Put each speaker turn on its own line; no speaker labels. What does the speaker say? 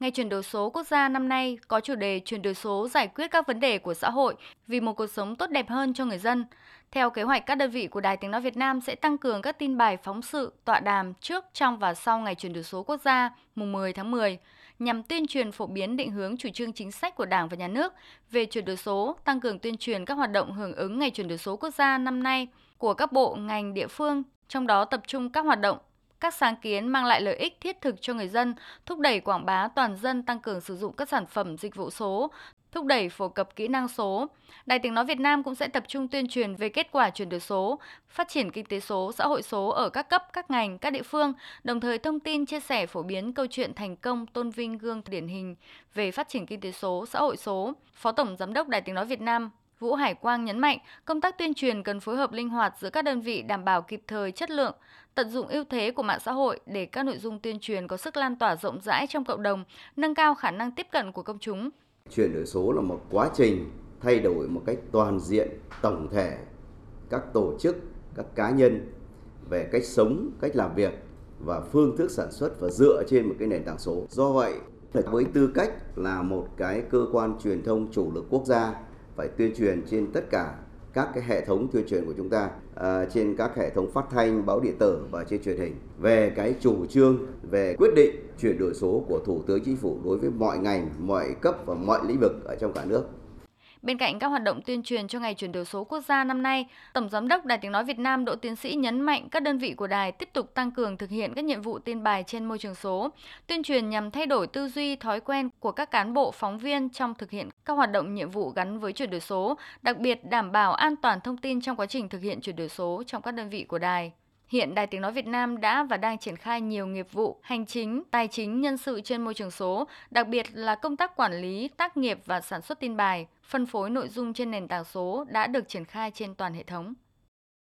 Ngày chuyển đổi số quốc gia năm nay có chủ đề chuyển đổi số giải quyết các vấn đề của xã hội vì một cuộc sống tốt đẹp hơn cho người dân. Theo kế hoạch, các đơn vị của Đài Tiếng Nói Việt Nam sẽ tăng cường các tin bài phóng sự, tọa đàm trước, trong và sau ngày chuyển đổi số quốc gia mùng 10 tháng 10 nhằm tuyên truyền phổ biến định hướng chủ trương chính sách của Đảng và Nhà nước về chuyển đổi số, tăng cường tuyên truyền các hoạt động hưởng ứng ngày chuyển đổi số quốc gia năm nay của các bộ, ngành, địa phương, trong đó tập trung các hoạt động các sáng kiến mang lại lợi ích thiết thực cho người dân, thúc đẩy quảng bá toàn dân tăng cường sử dụng các sản phẩm dịch vụ số, thúc đẩy phổ cập kỹ năng số. Đài Tiếng Nói Việt Nam cũng sẽ tập trung tuyên truyền về kết quả chuyển đổi số, phát triển kinh tế số, xã hội số ở các cấp, các ngành, các địa phương, đồng thời thông tin chia sẻ phổ biến câu chuyện thành công tôn vinh gương điển hình về phát triển kinh tế số, xã hội số. Phó Tổng Giám đốc Đài Tiếng Nói Việt Nam Vũ Hải Quang nhấn mạnh, công tác tuyên truyền cần phối hợp linh hoạt giữa các đơn vị đảm bảo kịp thời chất lượng, tận dụng ưu thế của mạng xã hội để các nội dung tuyên truyền có sức lan tỏa rộng rãi trong cộng đồng, nâng cao khả năng tiếp cận của công chúng.
Chuyển đổi số là một quá trình thay đổi một cách toàn diện, tổng thể các tổ chức, các cá nhân về cách sống, cách làm việc và phương thức sản xuất và dựa trên một cái nền tảng số. Do vậy, với tư cách là một cái cơ quan truyền thông chủ lực quốc gia phải tuyên truyền trên tất cả các cái hệ thống tuyên truyền của chúng ta à, trên các hệ thống phát thanh báo điện tử và trên truyền hình. Về cái chủ trương về quyết định chuyển đổi số của thủ tướng chính phủ đối với mọi ngành mọi cấp và mọi lĩnh vực ở trong cả nước.
Bên cạnh các hoạt động tuyên truyền cho ngày chuyển đổi số quốc gia năm nay, Tổng giám đốc Đài Tiếng nói Việt Nam Đỗ Tiến sĩ nhấn mạnh các đơn vị của đài tiếp tục tăng cường thực hiện các nhiệm vụ tin bài trên môi trường số, tuyên truyền nhằm thay đổi tư duy, thói quen của các cán bộ phóng viên trong thực hiện các hoạt động nhiệm vụ gắn với chuyển đổi số, đặc biệt đảm bảo an toàn thông tin trong quá trình thực hiện chuyển đổi số trong các đơn vị của đài. Hiện Đài Tiếng Nói Việt Nam đã và đang triển khai nhiều nghiệp vụ hành chính, tài chính, nhân sự trên môi trường số, đặc biệt là công tác quản lý, tác nghiệp và sản xuất tin bài, phân phối nội dung trên nền tảng số đã được triển khai trên toàn hệ thống.